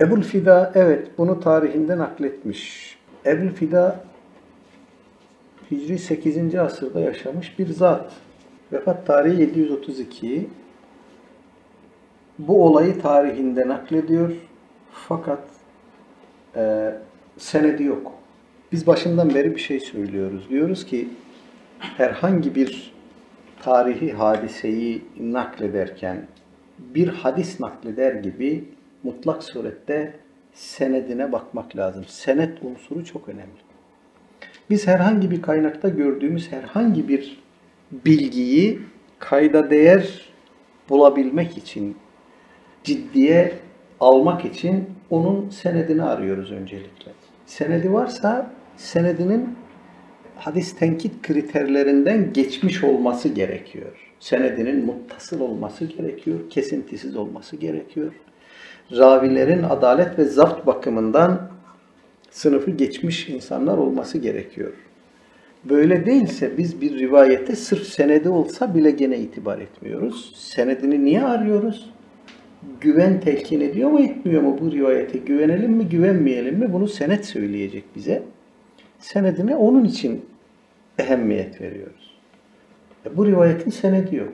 Ebul Fida evet bunu tarihinde nakletmiş. Ebul Fida Hicri 8. asırda yaşamış bir zat. Vefat tarihi 732. Bu olayı tarihinde naklediyor. Fakat e, senedi yok. Biz başından beri bir şey söylüyoruz. Diyoruz ki herhangi bir tarihi hadiseyi naklederken bir hadis nakleder gibi mutlak surette senedine bakmak lazım. Senet unsuru çok önemli. Biz herhangi bir kaynakta gördüğümüz herhangi bir bilgiyi kayda değer bulabilmek için, ciddiye almak için onun senedini arıyoruz öncelikle. Senedi varsa senedinin hadis tenkit kriterlerinden geçmiş olması gerekiyor. Senedinin muttasıl olması gerekiyor, kesintisiz olması gerekiyor. Ravilerin adalet ve zapt bakımından sınıfı geçmiş insanlar olması gerekiyor. Böyle değilse biz bir rivayete sırf senedi olsa bile gene itibar etmiyoruz. Senedini niye arıyoruz? Güven telkin ediyor mu etmiyor mu bu rivayete? Güvenelim mi güvenmeyelim mi? Bunu senet söyleyecek bize. Senedine onun için ehemmiyet veriyoruz. E bu rivayetin senedi yok.